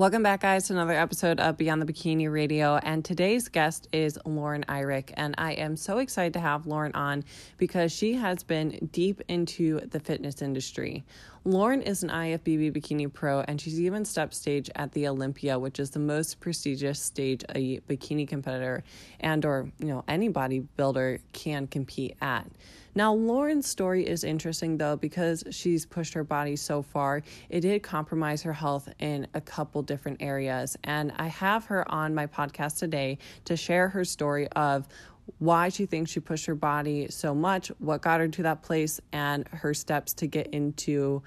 Welcome back, guys, to another episode of Beyond the Bikini Radio. And today's guest is Lauren Eyrich. And I am so excited to have Lauren on because she has been deep into the fitness industry. Lauren is an IFBB bikini pro, and she's even stepped stage at the Olympia, which is the most prestigious stage a bikini competitor and or you know any bodybuilder can compete at. Now, Lauren's story is interesting though because she's pushed her body so far. It did compromise her health in a couple different areas, and I have her on my podcast today to share her story of why she thinks she pushed her body so much, what got her to that place, and her steps to get into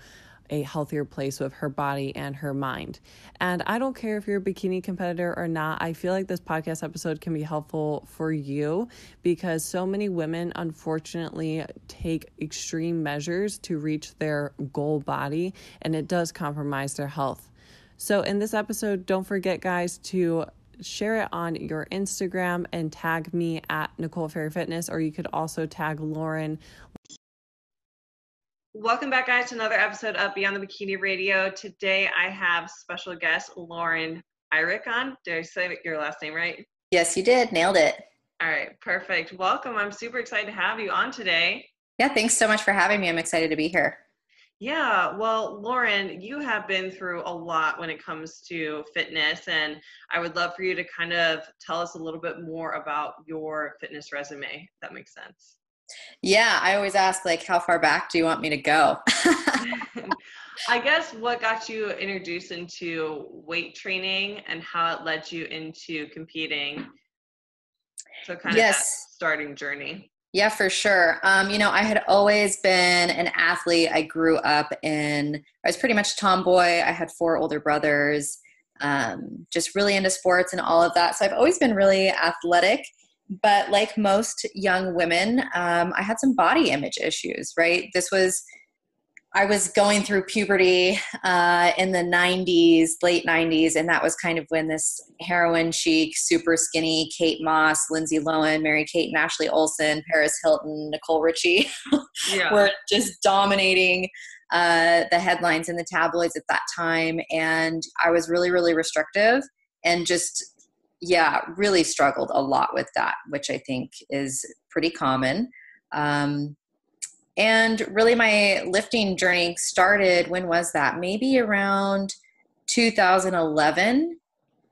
a healthier place with her body and her mind. And I don't care if you're a bikini competitor or not, I feel like this podcast episode can be helpful for you because so many women unfortunately take extreme measures to reach their goal body, and it does compromise their health. So, in this episode, don't forget, guys, to share it on your Instagram and tag me at Nicole Ferry Fitness, or you could also tag Lauren. Welcome back, guys, to another episode of Beyond the Bikini Radio. Today, I have special guest Lauren Eyrich on. Did I say your last name right? Yes, you did. Nailed it. All right, perfect. Welcome. I'm super excited to have you on today. Yeah, thanks so much for having me. I'm excited to be here. Yeah, well, Lauren, you have been through a lot when it comes to fitness, and I would love for you to kind of tell us a little bit more about your fitness resume, if that makes sense. Yeah, I always ask, like, how far back do you want me to go? I guess what got you introduced into weight training and how it led you into competing. So, kind yes. of that starting journey. Yeah, for sure. Um, you know, I had always been an athlete. I grew up in, I was pretty much tomboy. I had four older brothers, um, just really into sports and all of that. So I've always been really athletic. But like most young women, um, I had some body image issues, right? This was I was going through puberty uh, in the 90s, late 90s, and that was kind of when this heroin chic, super skinny Kate Moss, Lindsay Lohan, Mary Kate and Ashley Olsen, Paris Hilton, Nicole Richie yeah. were just dominating uh, the headlines in the tabloids at that time. And I was really, really restrictive and just, yeah, really struggled a lot with that, which I think is pretty common. Um, and really, my lifting journey started when was that? Maybe around 2011.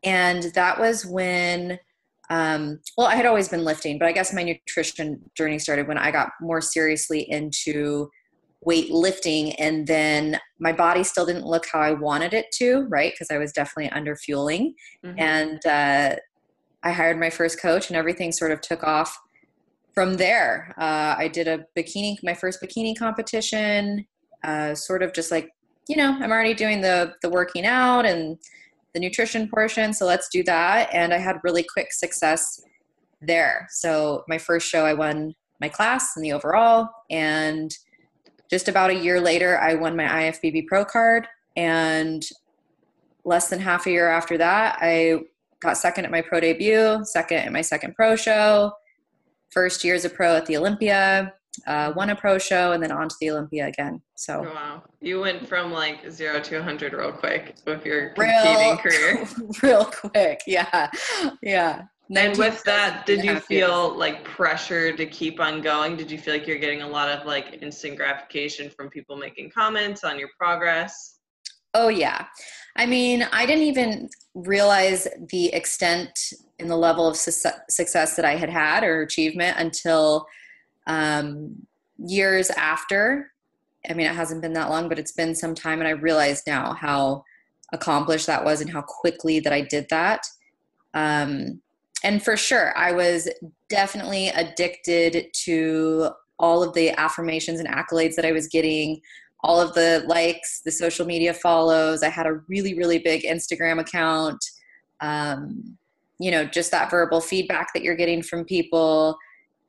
And that was when, um, well, I had always been lifting, but I guess my nutrition journey started when I got more seriously into weightlifting. And then my body still didn't look how I wanted it to, right? Because I was definitely under fueling. Mm-hmm. And uh, I hired my first coach, and everything sort of took off from there, uh, I did a bikini, my first bikini competition, uh, sort of just like, you know, I'm already doing the the working out and the nutrition portion, so let's do that. And I had really quick success there. So my first show, I won my class and the overall, and just about a year later, I won my IFBB Pro card. And less than half a year after that, I got second at my pro debut, second at my second pro show, first year as a pro at the Olympia, uh, won a pro show, and then on to the Olympia again. So wow, you went from like zero to 100 real quick with your competing real, career. real quick, yeah, yeah. And with that, did you feel years. like pressure to keep on going? Did you feel like you're getting a lot of like instant gratification from people making comments on your progress? Oh yeah. I mean, I didn't even realize the extent in the level of su- success that I had had or achievement until um, years after. I mean, it hasn't been that long, but it's been some time, and I realize now how accomplished that was and how quickly that I did that. Um, and for sure, I was definitely addicted to all of the affirmations and accolades that I was getting, all of the likes, the social media follows. I had a really, really big Instagram account. Um, you know, just that verbal feedback that you're getting from people,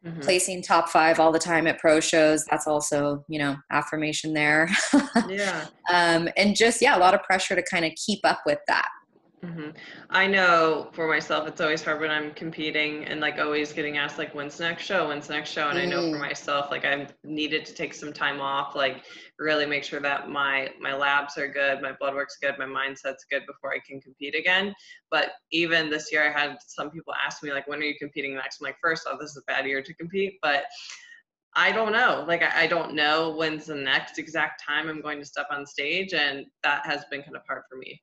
mm-hmm. placing top five all the time at pro shows. That's also, you know, affirmation there. yeah. Um, and just, yeah, a lot of pressure to kind of keep up with that. Mm-hmm. I know for myself, it's always hard when I'm competing and like always getting asked like, when's the next show? When's the next show? And mm. I know for mm. myself, like I needed to take some time off, like really make sure that my my labs are good, my blood work's good, my mindset's good before I can compete again. But even this year, I had some people ask me like, when are you competing next? I'm like, first off, this is a bad year to compete, but I don't know. Like I, I don't know when's the next exact time I'm going to step on stage, and that has been kind of hard for me.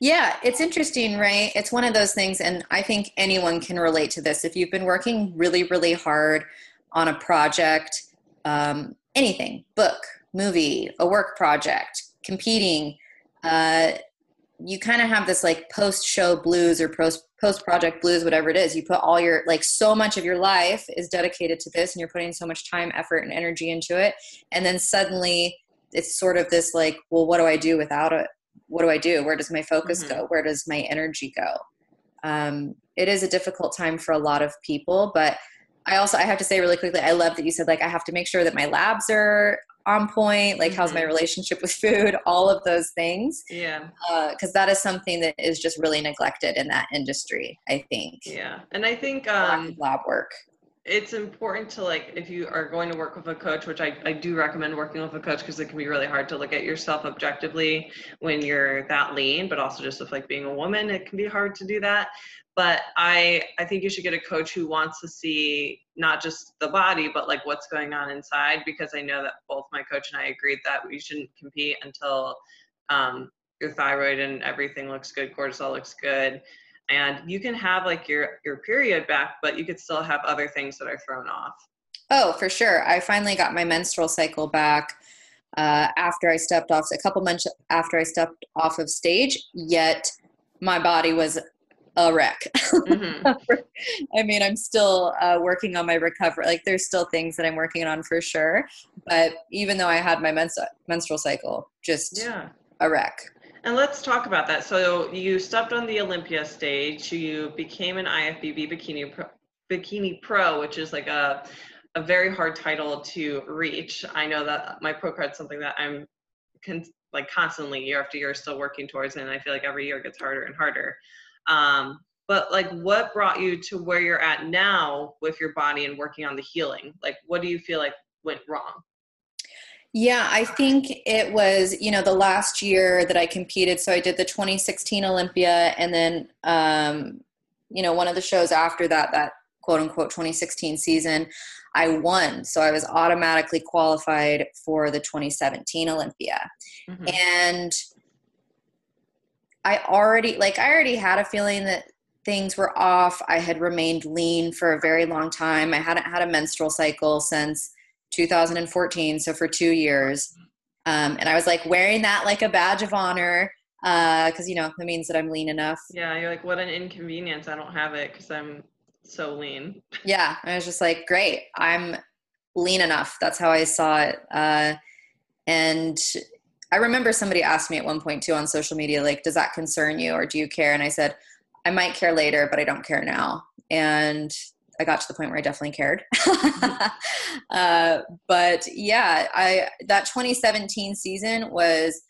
Yeah, it's interesting, right? It's one of those things, and I think anyone can relate to this. If you've been working really, really hard on a project, um, anything, book, movie, a work project, competing, uh, you kind of have this like post show blues or post post project blues, whatever it is. You put all your like so much of your life is dedicated to this, and you're putting so much time, effort, and energy into it, and then suddenly it's sort of this like, well, what do I do without it? What do I do? Where does my focus mm-hmm. go? Where does my energy go? Um, it is a difficult time for a lot of people, but I also I have to say really quickly, I love that you said like I have to make sure that my labs are on point. Like, mm-hmm. how's my mm-hmm. relationship with food? All of those things. Yeah. Because uh, that is something that is just really neglected in that industry. I think. Yeah, and I think um, lab work it's important to like if you are going to work with a coach which i, I do recommend working with a coach because it can be really hard to look at yourself objectively when you're that lean but also just with like being a woman it can be hard to do that. But i i think you should get a coach who wants to see not just the body but like what's going on inside because i know that both my coach and i agreed that we shouldn't compete until um, your thyroid and everything looks good cortisol looks good and you can have like your your period back but you could still have other things that are thrown off. Oh for sure. I finally got my menstrual cycle back uh, after i stepped off a couple months after i stepped off of stage yet my body was a wreck. Mm-hmm. i mean i'm still uh, working on my recovery like there's still things that i'm working on for sure but even though i had my menstrual cycle just yeah. a wreck and let's talk about that. So you stepped on the Olympia stage. You became an IFBB bikini pro, bikini pro, which is like a a very hard title to reach. I know that my pro card is something that I'm con- like constantly year after year still working towards, and I feel like every year gets harder and harder. Um, but like, what brought you to where you're at now with your body and working on the healing? Like, what do you feel like went wrong? Yeah, I think it was, you know, the last year that I competed. So I did the 2016 Olympia and then, um, you know, one of the shows after that, that quote unquote 2016 season, I won. So I was automatically qualified for the 2017 Olympia. Mm-hmm. And I already, like, I already had a feeling that things were off. I had remained lean for a very long time. I hadn't had a menstrual cycle since 2014, so for two years. Um, and I was like wearing that like a badge of honor because uh, you know that means that I'm lean enough. Yeah, you're like, what an inconvenience. I don't have it because I'm so lean. Yeah, I was just like, great, I'm lean enough. That's how I saw it. Uh, and I remember somebody asked me at one point too on social media, like, does that concern you or do you care? And I said, I might care later, but I don't care now. And I got to the point where I definitely cared. uh, but yeah, I that 2017 season was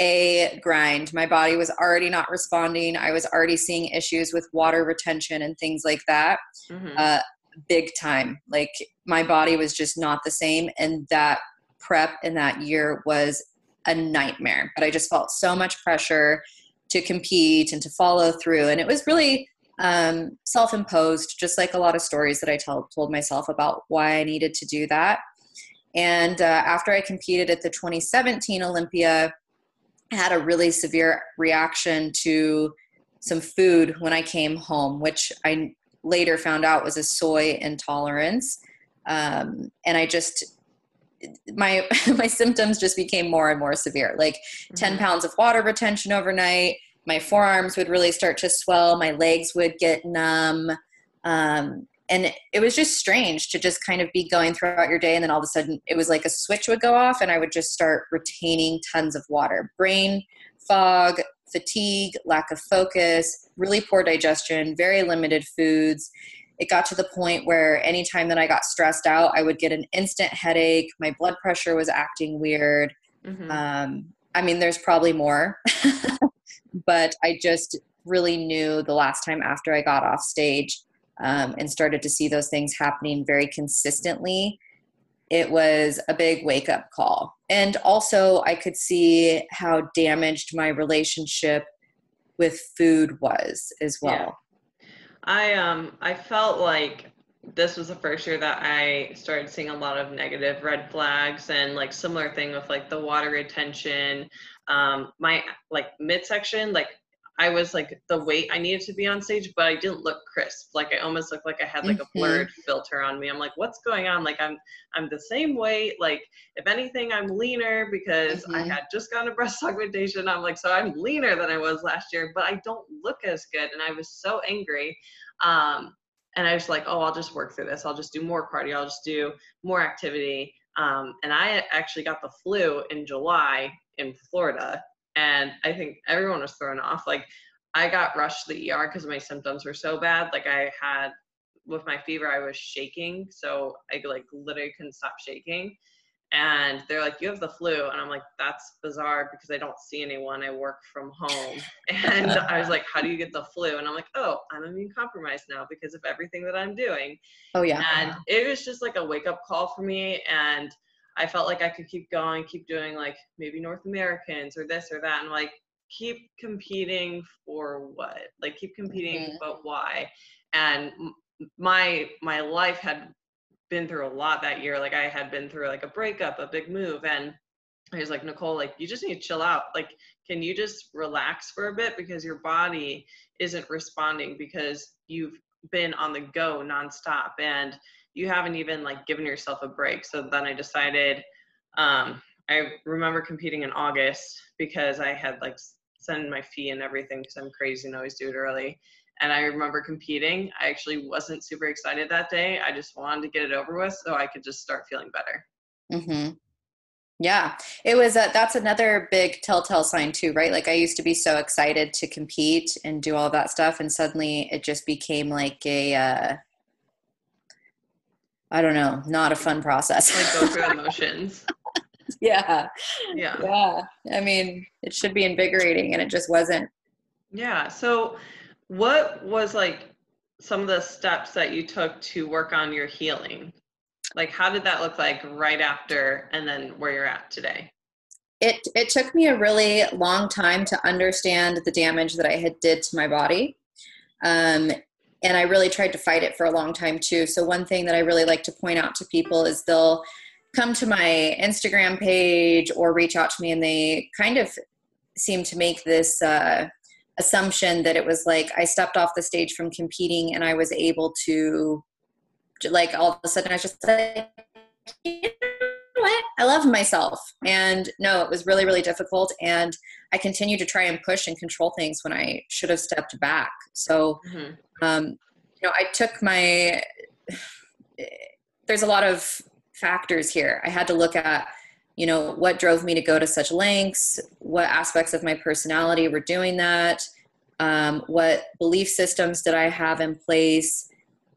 a grind. My body was already not responding. I was already seeing issues with water retention and things like that. Mm-hmm. Uh, big time. Like my body was just not the same, and that prep in that year was a nightmare. But I just felt so much pressure to compete and to follow through, and it was really um, self-imposed just like a lot of stories that i tell, told myself about why i needed to do that and uh, after i competed at the 2017 olympia i had a really severe reaction to some food when i came home which i later found out was a soy intolerance um, and i just my my symptoms just became more and more severe like 10 mm-hmm. pounds of water retention overnight my forearms would really start to swell my legs would get numb um, and it was just strange to just kind of be going throughout your day and then all of a sudden it was like a switch would go off and i would just start retaining tons of water. Brain fog fatigue lack of focus really poor digestion very limited foods. It got to the point where anytime that i got stressed out i would get an instant headache my blood pressure was acting weird. Mm-hmm. um, i mean there's probably more but i just really knew the last time after i got off stage um, and started to see those things happening very consistently, it was a big wake up call. And also, I could see how damaged my relationship with food was as well. Yeah. I um I felt like this was the first year that I started seeing a lot of negative red flags and like similar thing with like the water retention. Um, my like midsection, like I was like the weight I needed to be on stage, but I didn't look crisp. Like I almost looked like I had like mm-hmm. a blurred filter on me. I'm like, what's going on? Like I'm I'm the same weight. Like if anything, I'm leaner because mm-hmm. I had just gotten a breast augmentation. I'm like, so I'm leaner than I was last year, but I don't look as good. And I was so angry. Um, and I was like, oh, I'll just work through this. I'll just do more cardio. I'll just do more activity. Um, and I actually got the flu in July in Florida and I think everyone was thrown off. Like I got rushed to the ER because my symptoms were so bad. Like I had with my fever, I was shaking, so I like literally couldn't stop shaking. And they're like, "You have the flu," and I'm like, "That's bizarre because I don't see anyone. I work from home." And I was like, "How do you get the flu?" And I'm like, "Oh, I'm immune compromised now because of everything that I'm doing." Oh yeah. And it was just like a wake up call for me, and I felt like I could keep going, keep doing like maybe North Americans or this or that, and like keep competing for what? Like keep competing, mm-hmm. but why? And my my life had been through a lot that year. Like I had been through like a breakup, a big move, and I was like, Nicole, like you just need to chill out. Like, can you just relax for a bit because your body isn't responding because you've been on the go nonstop and you haven't even like given yourself a break. So then I decided, um, I remember competing in August because I had like sent my fee and everything because I'm crazy and always do it early. And I remember competing. I actually wasn't super excited that day. I just wanted to get it over with so I could just start feeling better. Mm-hmm. Yeah, it was. A, that's another big telltale sign too, right? Like I used to be so excited to compete and do all that stuff, and suddenly it just became like a uh, I don't know, not a fun process. like go through emotions. yeah. Yeah. Yeah. I mean, it should be invigorating and it just wasn't. Yeah. So what was like some of the steps that you took to work on your healing? Like how did that look like right after and then where you're at today? It it took me a really long time to understand the damage that I had did to my body. Um, and I really tried to fight it for a long time too. So one thing that I really like to point out to people is they'll come to my Instagram page or reach out to me and they kind of seem to make this uh, assumption that it was like I stepped off the stage from competing and I was able to like all of a sudden I was just like you know what? I love myself. And no, it was really, really difficult. And I continued to try and push and control things when I should have stepped back. So, mm-hmm. um, you know, I took my, there's a lot of factors here. I had to look at, you know, what drove me to go to such lengths, what aspects of my personality were doing that, um, what belief systems did I have in place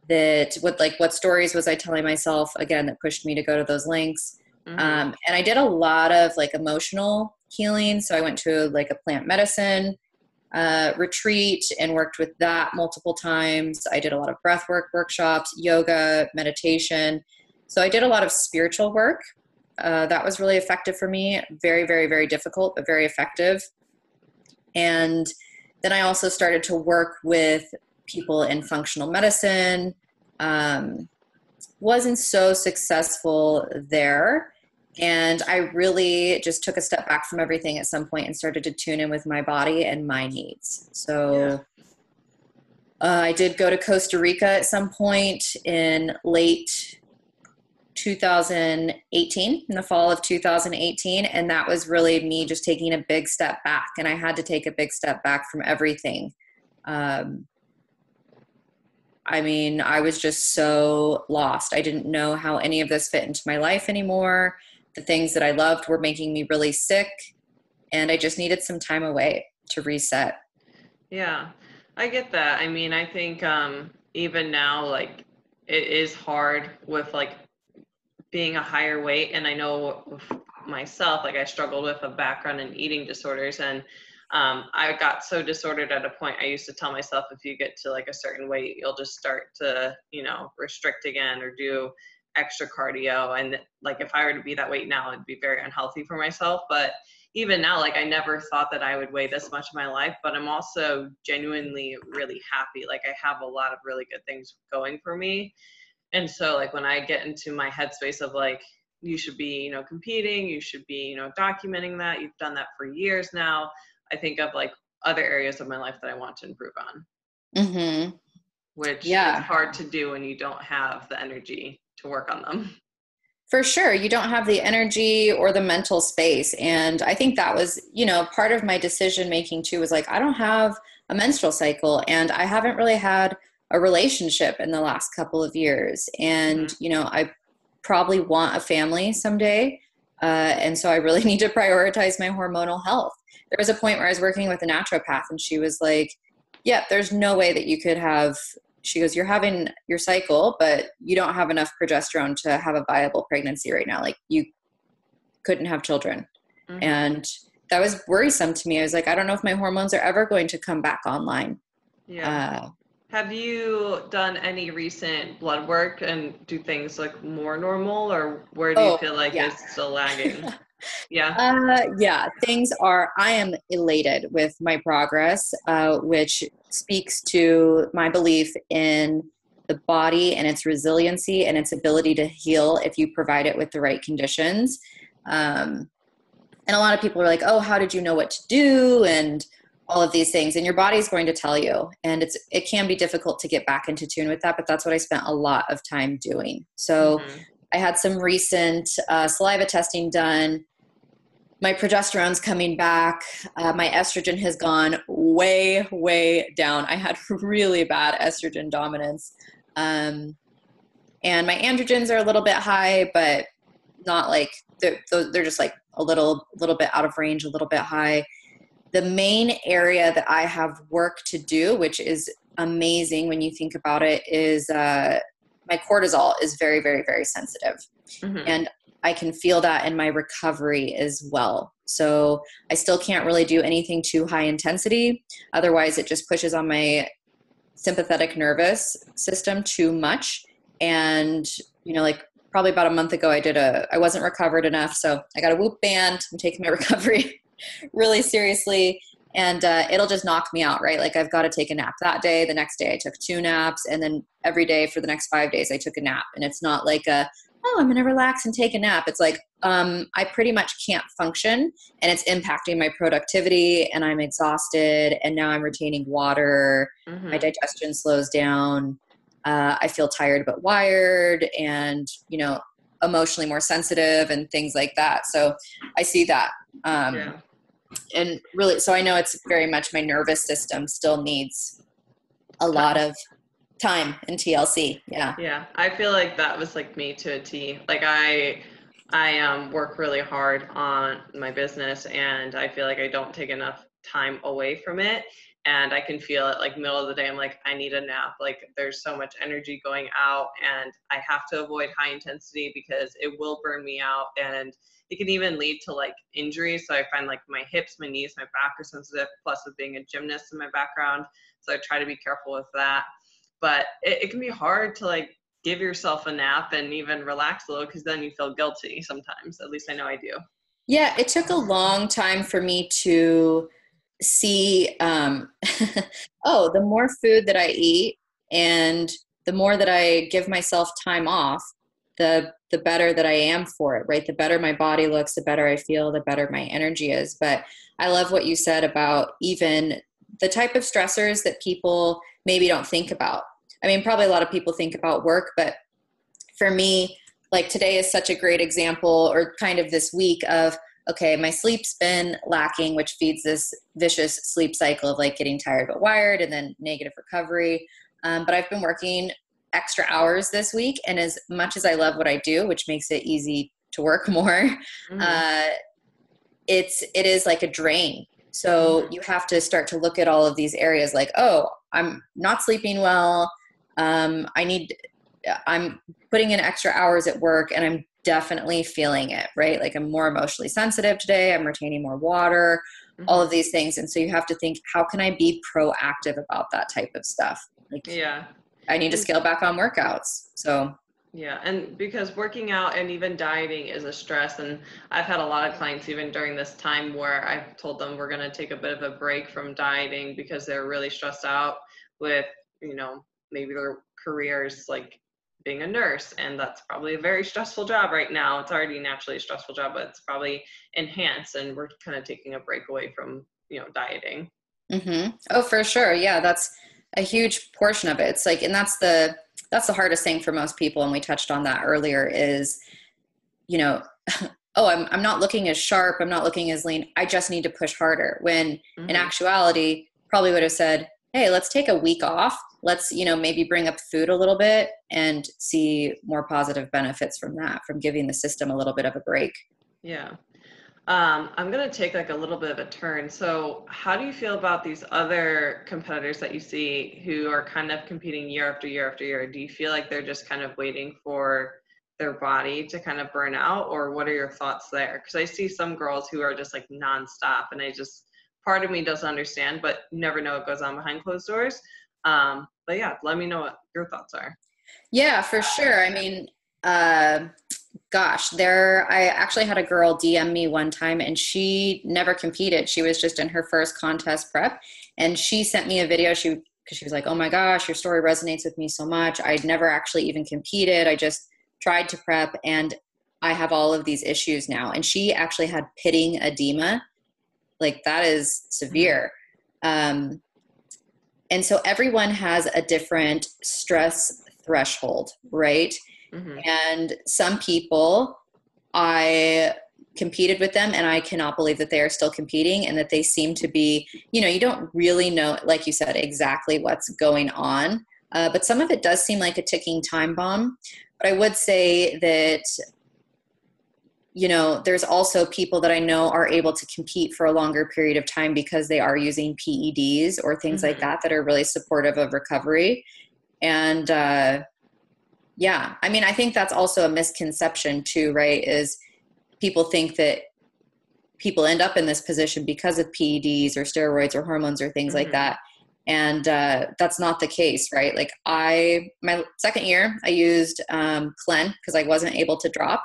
that what like what stories was I telling myself again that pushed me to go to those lengths Mm-hmm. Um, and I did a lot of like emotional healing. So I went to like a plant medicine uh, retreat and worked with that multiple times. I did a lot of breath work workshops, yoga, meditation. So I did a lot of spiritual work. Uh, that was really effective for me. Very, very, very difficult, but very effective. And then I also started to work with people in functional medicine. Um, wasn't so successful there. And I really just took a step back from everything at some point and started to tune in with my body and my needs. So yeah. uh, I did go to Costa Rica at some point in late 2018, in the fall of 2018. And that was really me just taking a big step back. And I had to take a big step back from everything. Um, I mean, I was just so lost. I didn't know how any of this fit into my life anymore. The things that I loved were making me really sick, and I just needed some time away to reset. Yeah, I get that. I mean, I think um, even now, like, it is hard with like being a higher weight. And I know myself, like, I struggled with a background in eating disorders. And um, I got so disordered at a point. I used to tell myself, if you get to like a certain weight, you'll just start to, you know, restrict again or do extra cardio. And like, if I were to be that weight now, it'd be very unhealthy for myself. But even now, like, I never thought that I would weigh this much in my life, but I'm also genuinely really happy. Like, I have a lot of really good things going for me. And so, like, when I get into my headspace of like, you should be, you know, competing, you should be, you know, documenting that, you've done that for years now I think of like other areas of my life that I want to improve on. Mm-hmm. Which yeah. is hard to do when you don't have the energy to work on them. For sure. You don't have the energy or the mental space. And I think that was, you know, part of my decision making too was like, I don't have a menstrual cycle and I haven't really had a relationship in the last couple of years. And, mm-hmm. you know, I probably want a family someday. Uh, and so I really need to prioritize my hormonal health there was a point where I was working with a naturopath and she was like, yeah, there's no way that you could have, she goes, you're having your cycle, but you don't have enough progesterone to have a viable pregnancy right now. Like you couldn't have children. Mm-hmm. And that was worrisome to me. I was like, I don't know if my hormones are ever going to come back online. Yeah. Uh, have you done any recent blood work and do things look more normal or where do you oh, feel like yeah. it's still lagging? yeah uh, yeah things are i am elated with my progress uh, which speaks to my belief in the body and its resiliency and its ability to heal if you provide it with the right conditions um, and a lot of people are like oh how did you know what to do and all of these things and your body's going to tell you and it's it can be difficult to get back into tune with that but that's what i spent a lot of time doing so mm-hmm. i had some recent uh, saliva testing done my progesterone's coming back. Uh, my estrogen has gone way, way down. I had really bad estrogen dominance. Um, and my androgens are a little bit high, but not like they're, they're just like a little, little bit out of range, a little bit high. The main area that I have work to do, which is amazing when you think about it, is uh, my cortisol is very, very, very sensitive. Mm-hmm. And I can feel that in my recovery as well. So I still can't really do anything too high intensity. Otherwise, it just pushes on my sympathetic nervous system too much. And, you know, like probably about a month ago, I did a, I wasn't recovered enough. So I got a whoop band. I'm taking my recovery really seriously. And uh, it'll just knock me out, right? Like I've got to take a nap that day. The next day, I took two naps. And then every day for the next five days, I took a nap. And it's not like a, oh, I'm going to relax and take a nap. It's like, um, I pretty much can't function and it's impacting my productivity and I'm exhausted and now I'm retaining water. Mm-hmm. My digestion slows down. Uh, I feel tired but wired and, you know, emotionally more sensitive and things like that. So I see that. Um, yeah. And really, so I know it's very much my nervous system still needs a lot of time in TLC. Yeah. Yeah. I feel like that was like me to a T. Like I I um work really hard on my business and I feel like I don't take enough time away from it and I can feel it like middle of the day I'm like I need a nap. Like there's so much energy going out and I have to avoid high intensity because it will burn me out and it can even lead to like injuries. So I find like my hips, my knees, my back are sensitive plus with being a gymnast in my background. So I try to be careful with that but it, it can be hard to like give yourself a nap and even relax a little because then you feel guilty sometimes. At least I know I do. Yeah, it took a long time for me to see um, oh, the more food that I eat and the more that I give myself time off, the the better that I am for it, right? The better my body looks, the better I feel, the better my energy is. But I love what you said about even the type of stressors that people maybe don't think about. I mean, probably a lot of people think about work, but for me, like today is such a great example, or kind of this week of, okay, my sleep's been lacking, which feeds this vicious sleep cycle of like getting tired but wired and then negative recovery. Um, but I've been working extra hours this week, and as much as I love what I do, which makes it easy to work more, mm-hmm. uh, it's it is like a drain. So mm-hmm. you have to start to look at all of these areas, like, oh, I'm not sleeping well. Um, I need. I'm putting in extra hours at work, and I'm definitely feeling it, right? Like I'm more emotionally sensitive today. I'm retaining more water mm-hmm. all of these things and so you have to think how can i be proactive about that type of stuff like yeah i need to scale back on workouts so. Yeah, and because working out and even dieting is a stress, and I've had a lot of clients even during this time where I've told them we're going to take a bit of a break from dieting because they're really stressed out with, you know, maybe their careers like being a nurse and that's probably a very stressful job right now. It's already naturally a stressful job but it's probably enhanced and we're kind of taking a break away from you know dieting. Mm-hmm. oh for sure. Yeah that's a huge portion of it. It's like and that's the that's the hardest thing for most people and we touched on that earlier is you know oh I'm, I'm not looking as sharp i'm not looking as lean i just need to push harder when mm-hmm. in actuality probably would have said hey let's take a week off let's you know maybe bring up food a little bit and see more positive benefits from that from giving the system a little bit of a break. Yeah um, i'm going to take like a little bit of a turn so how do you feel about these other competitors that you see who are kind of competing year after year after year do you feel like they're just kind of waiting for their body to kind of burn out or what are your thoughts there because i see some girls who are just like nonstop and i just part of me doesn't understand but never know what goes on behind closed doors um, but yeah, let me know what your thoughts are. Yeah, for sure. I mean, uh, gosh, there, I actually had a girl DM me one time and she never competed. She was just in her first contest prep. And she sent me a video. She, because she was like, oh my gosh, your story resonates with me so much. I'd never actually even competed. I just tried to prep and I have all of these issues now. And she actually had pitting edema. Like that is severe. Um, and so everyone has a different stress threshold right mm-hmm. and some people i competed with them and i cannot believe that they are still competing and that they seem to be you know you don't really know like you said exactly what's going on uh, but some of it does seem like a ticking time bomb but i would say that you know, there's also people that I know are able to compete for a longer period of time because they are using PEDs or things mm-hmm. like that that are really supportive of recovery. And uh, yeah, I mean, I think that's also a misconception too, right? Is people think that people end up in this position because of PEDs or steroids or hormones or things mm-hmm. like that. And uh, that's not the case, right? Like I, my second year, I used um, Clen because I wasn't able to drop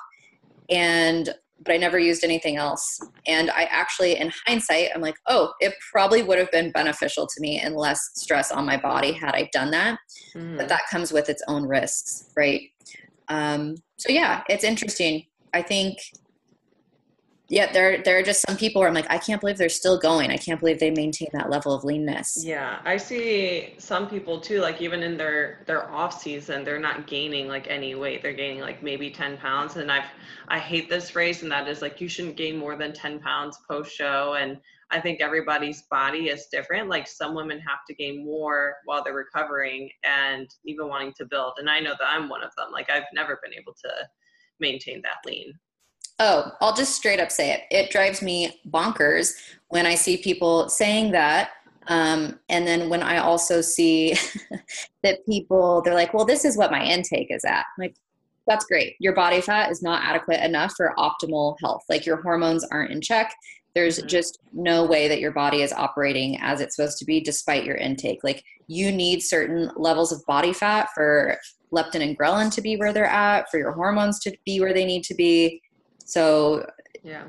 and but I never used anything else. And I actually, in hindsight, I'm like, oh, it probably would have been beneficial to me and less stress on my body had I done that. Mm. But that comes with its own risks, right? Um, so yeah, it's interesting. I think yeah, there there are just some people where I'm like, I can't believe they're still going. I can't believe they maintain that level of leanness. Yeah, I see some people too. Like even in their their off season, they're not gaining like any weight. They're gaining like maybe ten pounds. And I've I hate this phrase, and that is like you shouldn't gain more than ten pounds post show. And I think everybody's body is different. Like some women have to gain more while they're recovering and even wanting to build. And I know that I'm one of them. Like I've never been able to maintain that lean. Oh, I'll just straight up say it. It drives me bonkers when I see people saying that. Um, and then when I also see that people, they're like, well, this is what my intake is at. I'm like, that's great. Your body fat is not adequate enough for optimal health. Like your hormones aren't in check. There's mm-hmm. just no way that your body is operating as it's supposed to be despite your intake. Like you need certain levels of body fat for leptin and ghrelin to be where they're at, for your hormones to be where they need to be. So yeah.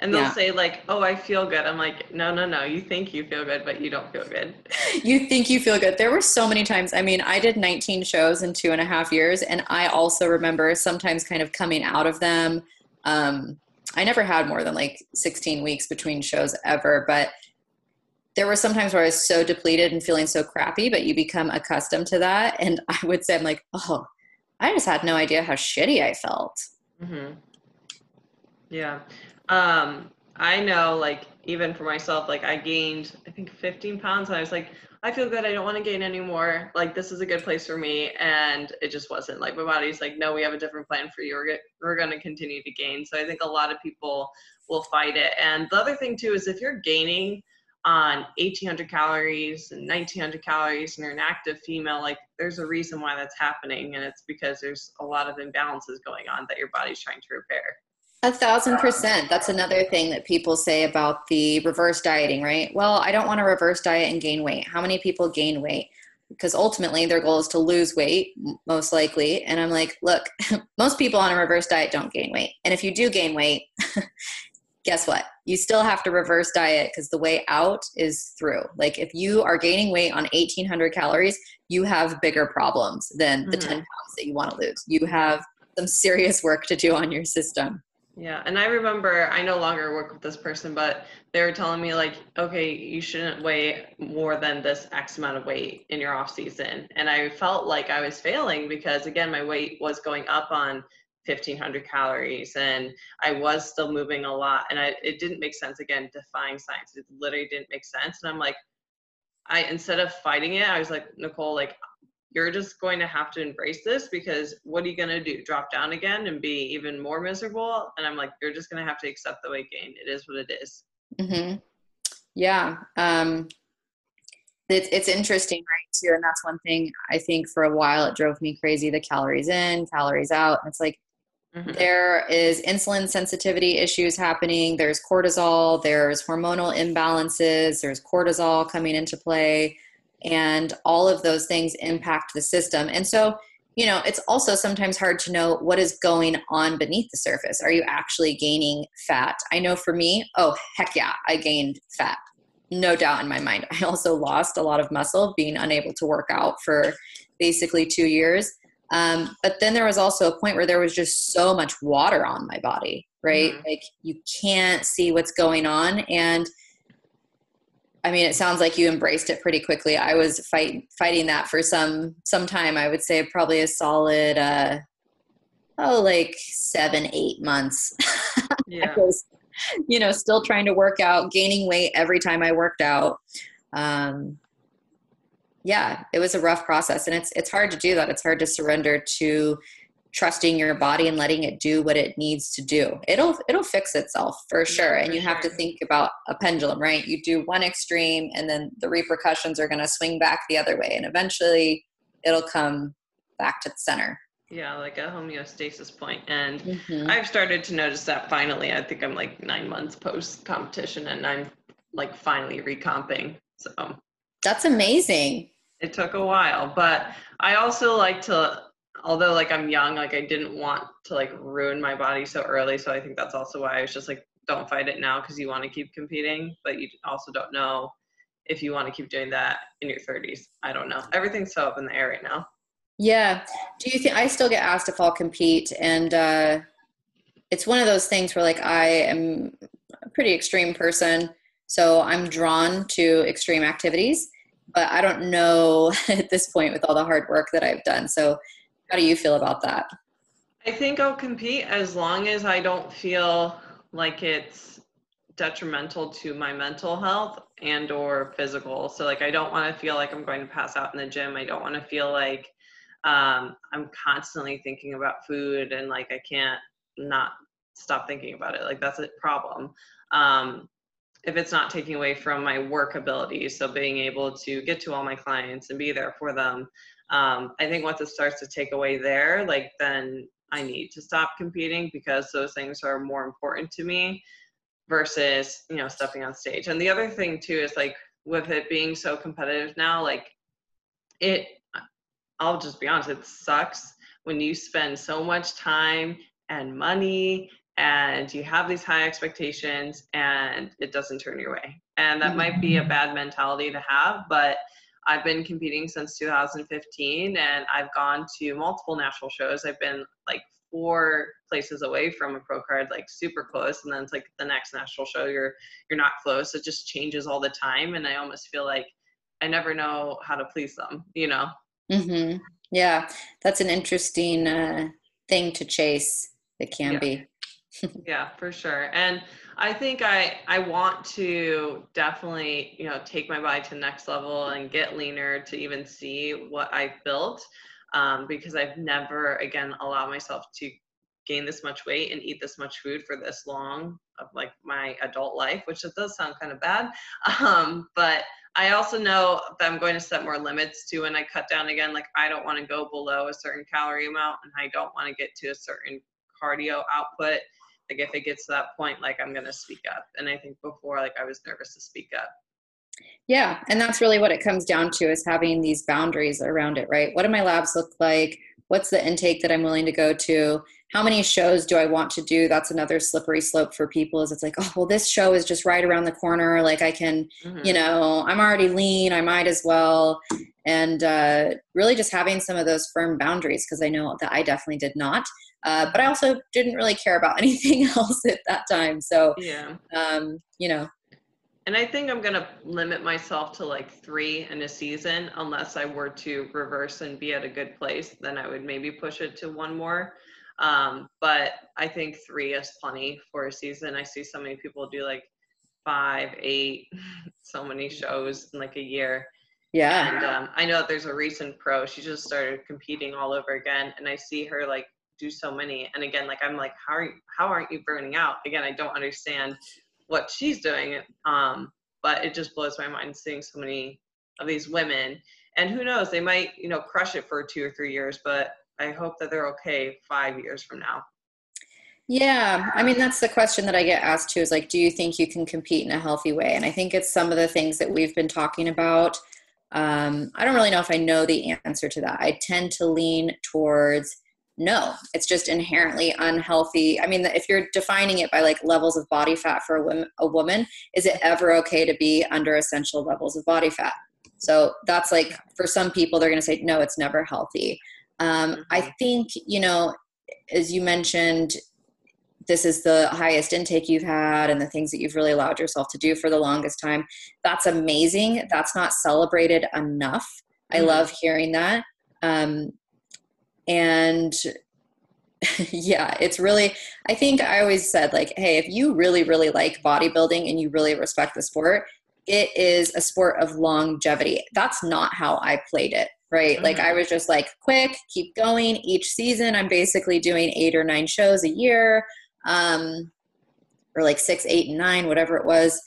And they'll yeah. say like, "Oh, I feel good." I'm like, "No, no, no. You think you feel good, but you don't feel good." you think you feel good. There were so many times. I mean, I did 19 shows in two and a half years, and I also remember sometimes kind of coming out of them. Um, I never had more than like 16 weeks between shows ever, but there were some times where I was so depleted and feeling so crappy, but you become accustomed to that. And I would say, I'm like, oh, I just had no idea how shitty I felt. Mm-hmm. Yeah. Um, I know, like, even for myself, like, I gained, I think, 15 pounds. And I was like, I feel good. I don't want to gain anymore. Like, this is a good place for me. And it just wasn't. Like, my body's like, no, we have a different plan for you. We're, we're going to continue to gain. So I think a lot of people will fight it. And the other thing, too, is if you're gaining, on 1800 calories and 1900 calories and you're an active female like there's a reason why that's happening and it's because there's a lot of imbalances going on that your body's trying to repair a thousand percent. That's another thing that people say about the reverse dieting, right? Well, I don't want to reverse diet and gain weight. How many people gain weight? Because ultimately their goal is to lose weight, most likely. And I'm like, look, most people on a reverse diet don't gain weight. And if you do gain weight, guess what? You still have to reverse diet because the way out is through. Like if you are gaining weight on 1800 calories, you have bigger problems than the mm-hmm. 10 pounds that you want to lose. You have some serious work to do on your system. Yeah, and I remember I no longer work with this person, but they were telling me like, okay, you shouldn't weigh more than this X amount of weight in your off season, and I felt like I was failing because again, my weight was going up on 1500 calories and i was still moving a lot and I, it didn't make sense again defying science. It literally didn't make sense and i'm like i instead of fighting it i was like nicole like you're just going to have to embrace this because what are you going to do drop down again and be even more miserable and i'm like you're just going to have to accept the weight gain it is what it is. Mm-hmm. yeah um it's, it's interesting right too and that's one thing i think for a while it drove me crazy the calories in calories out and it's like Mm-hmm. There is insulin sensitivity issues happening. There's cortisol. There's hormonal imbalances. There's cortisol coming into play. And all of those things impact the system. And so, you know, it's also sometimes hard to know what is going on beneath the surface. Are you actually gaining fat? I know for me, oh, heck yeah, I gained fat. No doubt in my mind. I also lost a lot of muscle being unable to work out for basically two years. Um, but then there was also a point where there was just so much water on my body, right? Mm-hmm. Like you can't see what's going on. And I mean, it sounds like you embraced it pretty quickly. I was fight, fighting that for some some time. I would say probably a solid, uh, oh, like seven, eight months. Yeah. I was, you know, still trying to work out, gaining weight every time I worked out. Um, yeah, it was a rough process, and it's it's hard to do that. It's hard to surrender to trusting your body and letting it do what it needs to do. It'll it'll fix itself for sure. And you have to think about a pendulum, right? You do one extreme and then the repercussions are going to swing back the other way and eventually it'll come back to the center. Yeah, like a homeostasis point. And mm-hmm. I've started to notice that finally. I think I'm like 9 months post competition and I'm like finally recomping. So that's amazing. It took a while, but I also like to although like I'm young, like I didn't want to like ruin my body so early, so I think that's also why I was just like don't fight it now because you want to keep competing, but you also don't know if you want to keep doing that in your 30s. I don't know. Everything's so up in the air right now. Yeah. Do you think I still get asked if I'll compete and uh it's one of those things where like I am a pretty extreme person so I'm drawn to extreme activities, but I don't know at this point with all the hard work that I've done. So how do you feel about that? I think I'll compete as long as I don't feel like it's detrimental to my mental health and or physical. So like I don't want to feel like I'm going to pass out in the gym. I don't want to feel like um, I'm constantly thinking about food and like I can't not stop thinking about it. Like that's a problem. Um, if it's not taking away from my work abilities so being able to get to all my clients and be there for them um, i think once it starts to take away there like then i need to stop competing because those things are more important to me versus you know stepping on stage and the other thing too is like with it being so competitive now like it i'll just be honest it sucks when you spend so much time and money and you have these high expectations and it doesn't turn your way. And that might be a mm-hmm. bad mentality to have, but I've been competing since 2015 and I've gone to multiple national shows. I've been like four places away from a pro card, like super close. And then it's like the next national show, you're, you're not close. It just changes all the time. And I almost feel like I never know how to please them, you know? Mm-hmm. Yeah. That's an interesting uh, thing to chase. It can yeah. be. yeah, for sure. And I think I I want to definitely, you know, take my body to the next level and get leaner to even see what I've built. Um, because I've never again allowed myself to gain this much weight and eat this much food for this long of like my adult life, which it does sound kind of bad. Um, but I also know that I'm going to set more limits to when I cut down again. Like I don't want to go below a certain calorie amount and I don't want to get to a certain cardio output like if it gets to that point like i'm to speak up. And i think before like i was nervous to speak up. Yeah and that's really what it comes down to is having these boundaries around it right? What do my labs look like? What's the intake that i'm willing to go to? How many shows do i want to do? That's another slippery slope for people is it's like oh well this show is just right around the corner. Like i can mm-hmm. you know i'm already lean i might as well. And uh, really just having some of those firm boundaries because i know that i definitely did not uh, but I also didn't really care about anything else at that time. So, yeah, um, you know. And I think I'm gonna limit myself to like three in a season, unless I were to reverse and be at a good place. Then I would maybe push it to one more. Um, but I think three is plenty for a season. I see so many people do like five, eight, so many shows in like a year. Yeah. And um, I know that there's a recent pro. She just started competing all over again, and I see her like do so many. And again, like I'm like, how are you, how aren't you burning out? Again, I don't understand what she's doing. Um, but it just blows my mind seeing so many of these women. And who knows, they might, you know, crush it for two or three years, but I hope that they're okay five years from now. Yeah, I mean that's the question that I get asked too is like do you think you can compete in a healthy way? And I think it's some of the things that we've been talking about. Um, I don't really know if I know the answer to that. I tend to lean towards no it's just inherently unhealthy. I mean if you're defining it by like levels of body fat for a woman, a woman is it ever okay to be under essential levels of body fat? So that's like for some people they're going to say no it's never healthy. Um, i mm-hmm. think you know as you mentioned this is the highest intake you've had and the things that you've really allowed yourself to do for the longest time. That's amazing. That's not celebrated enough. I mm-hmm. love hearing that. Um, and yeah it's really i think i always said like hey if you really really like bodybuilding and you really respect the sport it is a sport of longevity. That's not how i played it right? Mm-hmm. like i was just like quick keep going. Each season i'm basically doing eight or nine shows a year um or like six eight and nine whatever it was.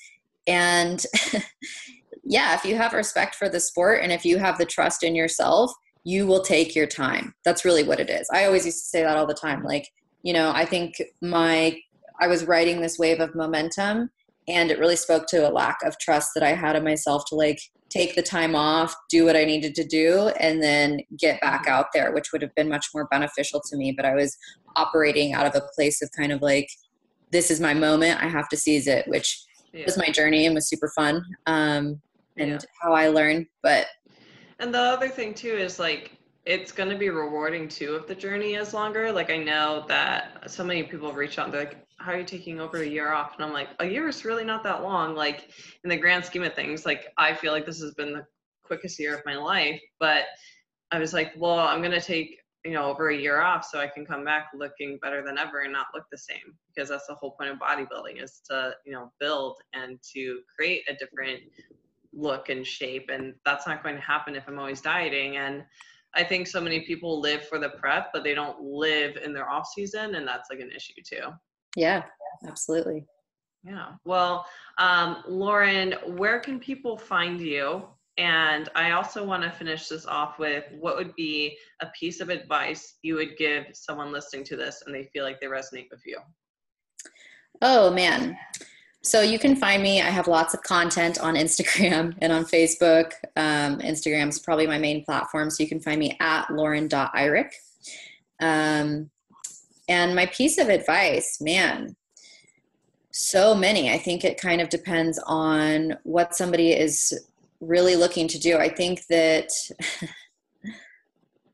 And yeah if you have respect for the sport and if you have the trust in yourself you will take your time. That's really what it is. I always used to say that all the time. Like, you know, I think my, I was riding this wave of momentum and it really spoke to a lack of trust that I had in myself to like take the time off, do what I needed to do, and then get back out there, which would have been much more beneficial to me. But I was operating out of a place of kind of like, this is my moment, I have to seize it, which yeah. was my journey and was super fun. Um, and yeah. how I learned. But and the other thing too is like it's going to be rewarding too if the journey is longer. Like I know that so many people reach out and they're like, "How are you taking over a year off?" And I'm like, "A year is really not that long." Like in the grand scheme of things, like I feel like this has been the quickest year of my life. But I was like, "Well, I'm going to take you know over a year off so I can come back looking better than ever and not look the same." Because that's the whole point of bodybuilding is to you know build and to create a different look and shape and that's not going to happen if i'm always dieting. And i think so many people live for the prep but they don't live in their off season and that's like an issue too. Yeah absolutely. Yeah. Well um, lauren where can people find you? And i also want to finish this off with what would be a piece of advice you would give someone listening to this and they feel like they resonate with you? Oh man so you can find me. I have lots of content on Instagram and on Facebook. Um, Instagram is probably my main platform. So you can find me at lauren.eyrich. Um, and my piece of advice, man, so many. I think it kind of depends on what somebody is really looking to do. I think that,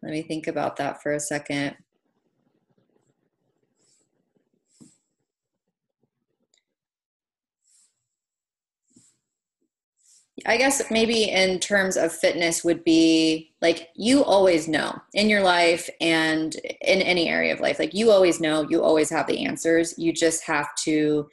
let me think about that for a second. I guess maybe in terms of fitness would be like you always know in your life and in any area of life. Like you always know, you always have the answers. You just have to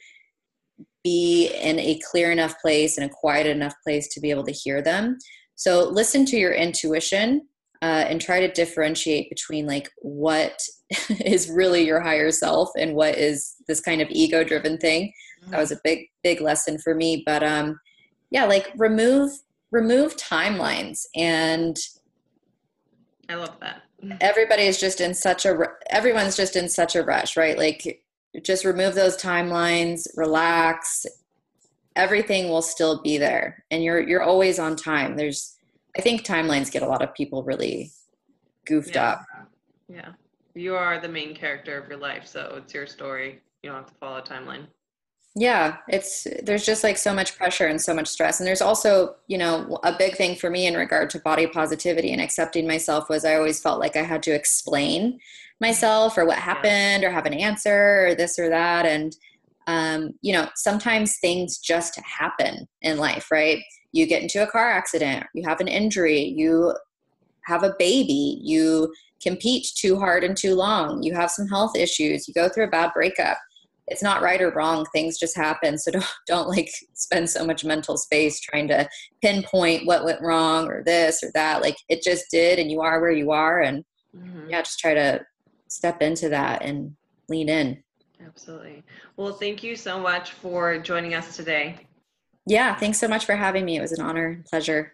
be in a clear enough place and a quiet enough place to be able to hear them. So listen to your intuition uh, and try to differentiate between like what is really your higher self and what is this kind of ego driven thing. That was a big, big lesson for me. But um, yeah like remove remove timelines and i love that. everybody is just in such a everyone's just in such a rush right? Like just remove those timelines relax. Everything will still be there and you're you're always on time. There's i think timelines get a lot of people really goofed yeah. up. Yeah. You are the main character of your life so it's your story. You don't have to follow a timeline yeah it's there's just like so much pressure and so much stress and there's also you know a big thing for me in regard to body positivity and accepting myself was i always felt like i had to explain myself or what happened or have an answer or this or that and um, you know sometimes things just happen in life right? You get into a car accident you have an injury you have a baby you compete too hard and too long you have some health issues you go through a bad breakup it's not right or wrong things just happen. So don't don't like spend so much mental space trying to pinpoint what went wrong or this or that. Like it just did and you are where you are and mm-hmm. yeah just try to step into that and lean in. Absolutely. Well thank you so much for joining us today. Yeah thanks so much for having me. It was an honor and pleasure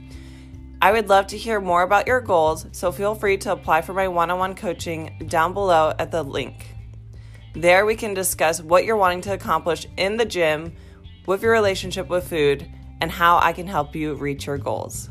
I would love to hear more about your goals, so feel free to apply for my one on one coaching down below at the link. There, we can discuss what you're wanting to accomplish in the gym, with your relationship with food, and how I can help you reach your goals.